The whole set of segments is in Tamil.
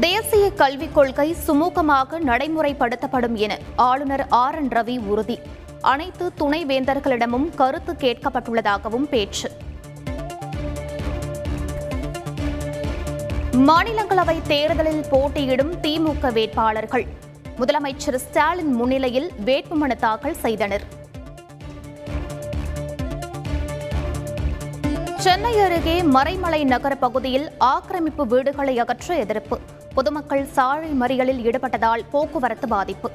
தேசிய கல்விக் கொள்கை சுமூகமாக நடைமுறைப்படுத்தப்படும் என ஆளுநர் ஆர் என் ரவி உறுதி. அனைத்து துணைவேந்தர்களிடமும் கருத்து கேட்கப்பட்டுள்ளதாகவும் பேச்சு. மாநிலங்களவை தேர்தலில் போட்டியிடும் திமுக வேட்பாளர்கள். முதலமைச்சர் ஸ்டாலின் முன்னிலையில் வேட்புமனு தாக்கல் செய்தனர். சென்னை அருகே மறைமலை நகர பகுதியில் ஆக்கிரமிப்பு வீடுகளை அகற்ற எதிர்ப்பு. பொதுமக்கள் சாலை மறியலில் ஈடுபட்டதால் போக்குவரத்து பாதிப்பு.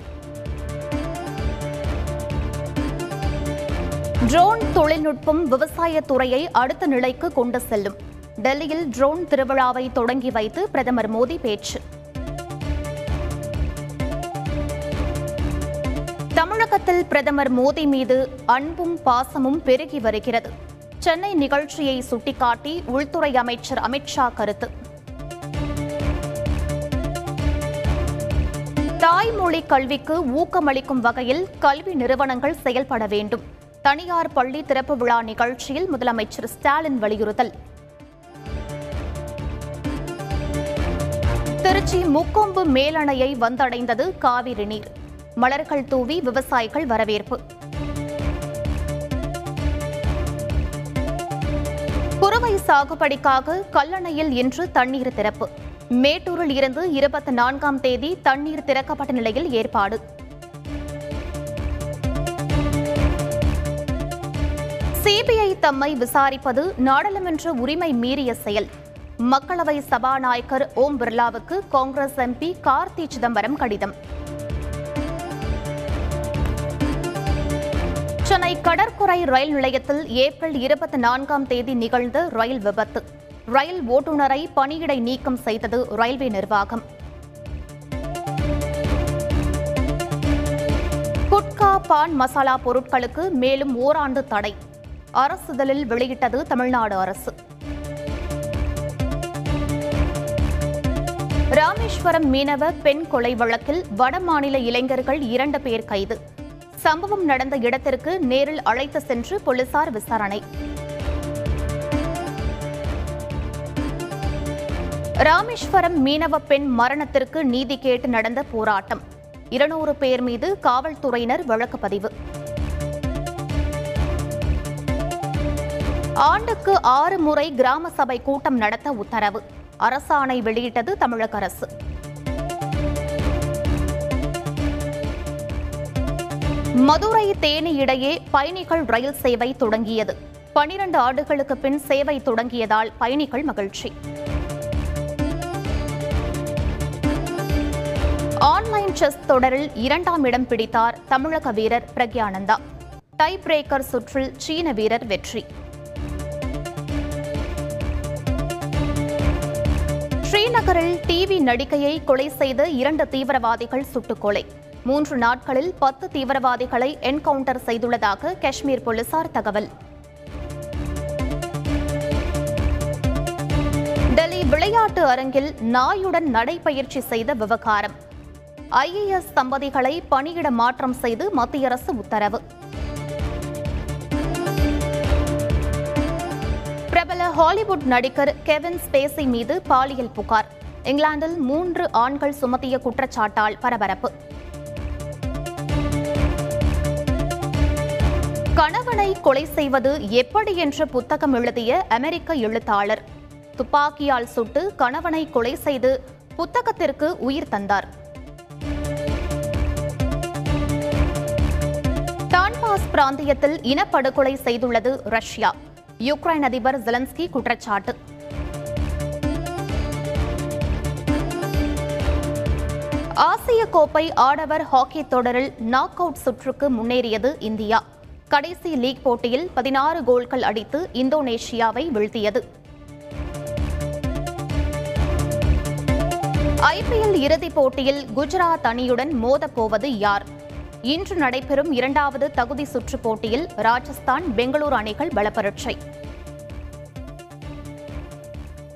ட்ரோன் தொழில்நுட்பம் விவசாயத் துறையை அடுத்த நிலைக்கு கொண்டு செல்லும். டெல்லியில் ட்ரோன் திருவிழாவை தொடங்கி வைத்து பிரதமர் மோடி பேச்சு. தமிழகத்தில் பிரதமர் மோடி மீது அன்பும் பாசமும் பெருகி வருகிறது. சென்னை நிகழ்ச்சியை சுட்டிக்காட்டி உள்துறை அமைச்சர் அமித்ஷா கருத்து. தாய்மொழி கல்விக்கு ஊக்கமளிக்கும் வகையில் கல்வி நிறுவனங்கள் செயல்பட வேண்டும். தனியார் பள்ளி திறப்பு விழா நிகழ்ச்சியில் முதலமைச்சர் ஸ்டாலின் வலியுறுத்தல். திருச்சி முக்கொம்பு மேலணையை வந்தடைந்தது காவிரி நீர். மலர்கள் தூவி விவசாயிகள் வரவேற்பு. குறுவை சாகுபடிக்காக கல்லணையில் இன்று தண்ணீர் திறப்பு. மேட்டூரில் இருந்து இருபத்தி நான்காம் தேதி தண்ணீர் திறக்கப்பட்ட நிலையில் ஏற்பாடு. சிபிஐ தம்மை விசாரிப்பது நாடாளுமன்ற உரிமை மீறிய செயல். மக்களவை சபாநாயகர் ஓம் பிர்லாவுக்கு காங்கிரஸ் எம்பி கார்த்தி சிதம்பரம் கடிதம். சென்னை கடற்கரை ரயில் நிலையத்தில் ஏப்ரல் இருபத்தி நான்காம் தேதி நிகழ்ந்த ரயில் விபத்து. ரயில் ஓட்டுநரை பணியிடை நீக்கம் செய்தது ரயில்வே நிர்வாகம். குட்கா பான் மசாலா பொருட்களுக்கு மேலும் ஓராண்டு தடை. அரசுதலில் வெளியிட்டது தமிழ்நாடு அரசு. ராமேஸ்வரம் மீனவ பெண் கொலை வழக்கில் வடமாநில இளைஞர்கள் இரண்டு பேர் கைது. சம்பவம் நடந்த இடத்திற்கு நேரில் அழைத்து சென்று போலீசார் விசாரணை. ராமேஸ்வரம் மீனவ பெண் மரணத்திற்கு நீதி கேட்டு நடந்த போராட்டம். இருநூறு பேர் மீது காவல்துறையினர் வழக்கு பதிவு. ஆண்டுக்கு ஆறு முறை கிராம சபை கூட்டம் நடத்த உத்தரவு. அரசாணை வெளியிட்டது தமிழக அரசு. மதுரை தேனி இடையே பயணிகள் ரயில் சேவை தொடங்கியது. பனிரண்டு ஆண்டுகளுக்கு பின் சேவை தொடங்கியதால் பயணிகள் மகிழ்ச்சி. ஆன்லைன் செஸ் தொடரில் இரண்டாம் இடம் பிடித்தார் தமிழக வீரர் பிரக்யானந்தா. டை பிரேக்கர் சுற்றில் சீன வீரர் வெற்றி. ஸ்ரீநகரில் டிவி நடிகையை கொலை செய்த இரண்டு தீவிரவாதிகள் சுட்டுக்கொலை. மூன்று நாட்களில் பத்து தீவிரவாதிகளை என்கவுண்டர் செய்துள்ளதாக காஷ்மீர் போலீசார் தகவல். டெல்லி விளையாட்டு அரங்கில் நாயுடன் நடைபயிற்சி செய்த விவகாரம். ஐஏஎஸ் தம்பதிகளை பணியிட மாற்றம் செய்து மத்திய அரசு உத்தரவு. பிரபல ஹாலிவுட் நடிகர் கெவின் ஸ்பேசி மீது பாலியல் புகார். இங்கிலாந்தில் மூன்று ஆண்கள் சுமத்திய குற்றச்சாட்டால் பரபரப்பு. கணவனை கொலை செய்வது எப்படி என்ற புத்தகம் எழுதிய அமெரிக்க எழுத்தாளர். துப்பாக்கியால் சுட்டு கணவனை கொலை செய்து புத்தகத்திற்கு உயிர் தந்தார். டான்பாஸ் பிராந்தியத்தில் இனப்படுகொலை செய்துள்ளது ரஷ்யா. யுக்ரைன் அதிபர் ஜெலன்ஸ்கி குற்றச்சாட்டு. ஆசிய கோப்பை ஆடவர் ஹாக்கி தொடரில் நாக் அவுட் சுற்றுக்கு முன்னேறியது இந்தியா. கடைசி லீக் போட்டியில் பதினாறு கோல்கள் அடித்து இந்தோனேஷியாவை வீழ்த்தியது. ஐபிஎல் இறுதிப் போட்டியில் குஜராத் அணியுடன் மோதப்போவது யார்? இன்று நடைபெறும் இரண்டாவது தகுதி சுற்று போட்டியில் ராஜஸ்தான் பெங்களூரு அணிகள் பலப்பரட்சை.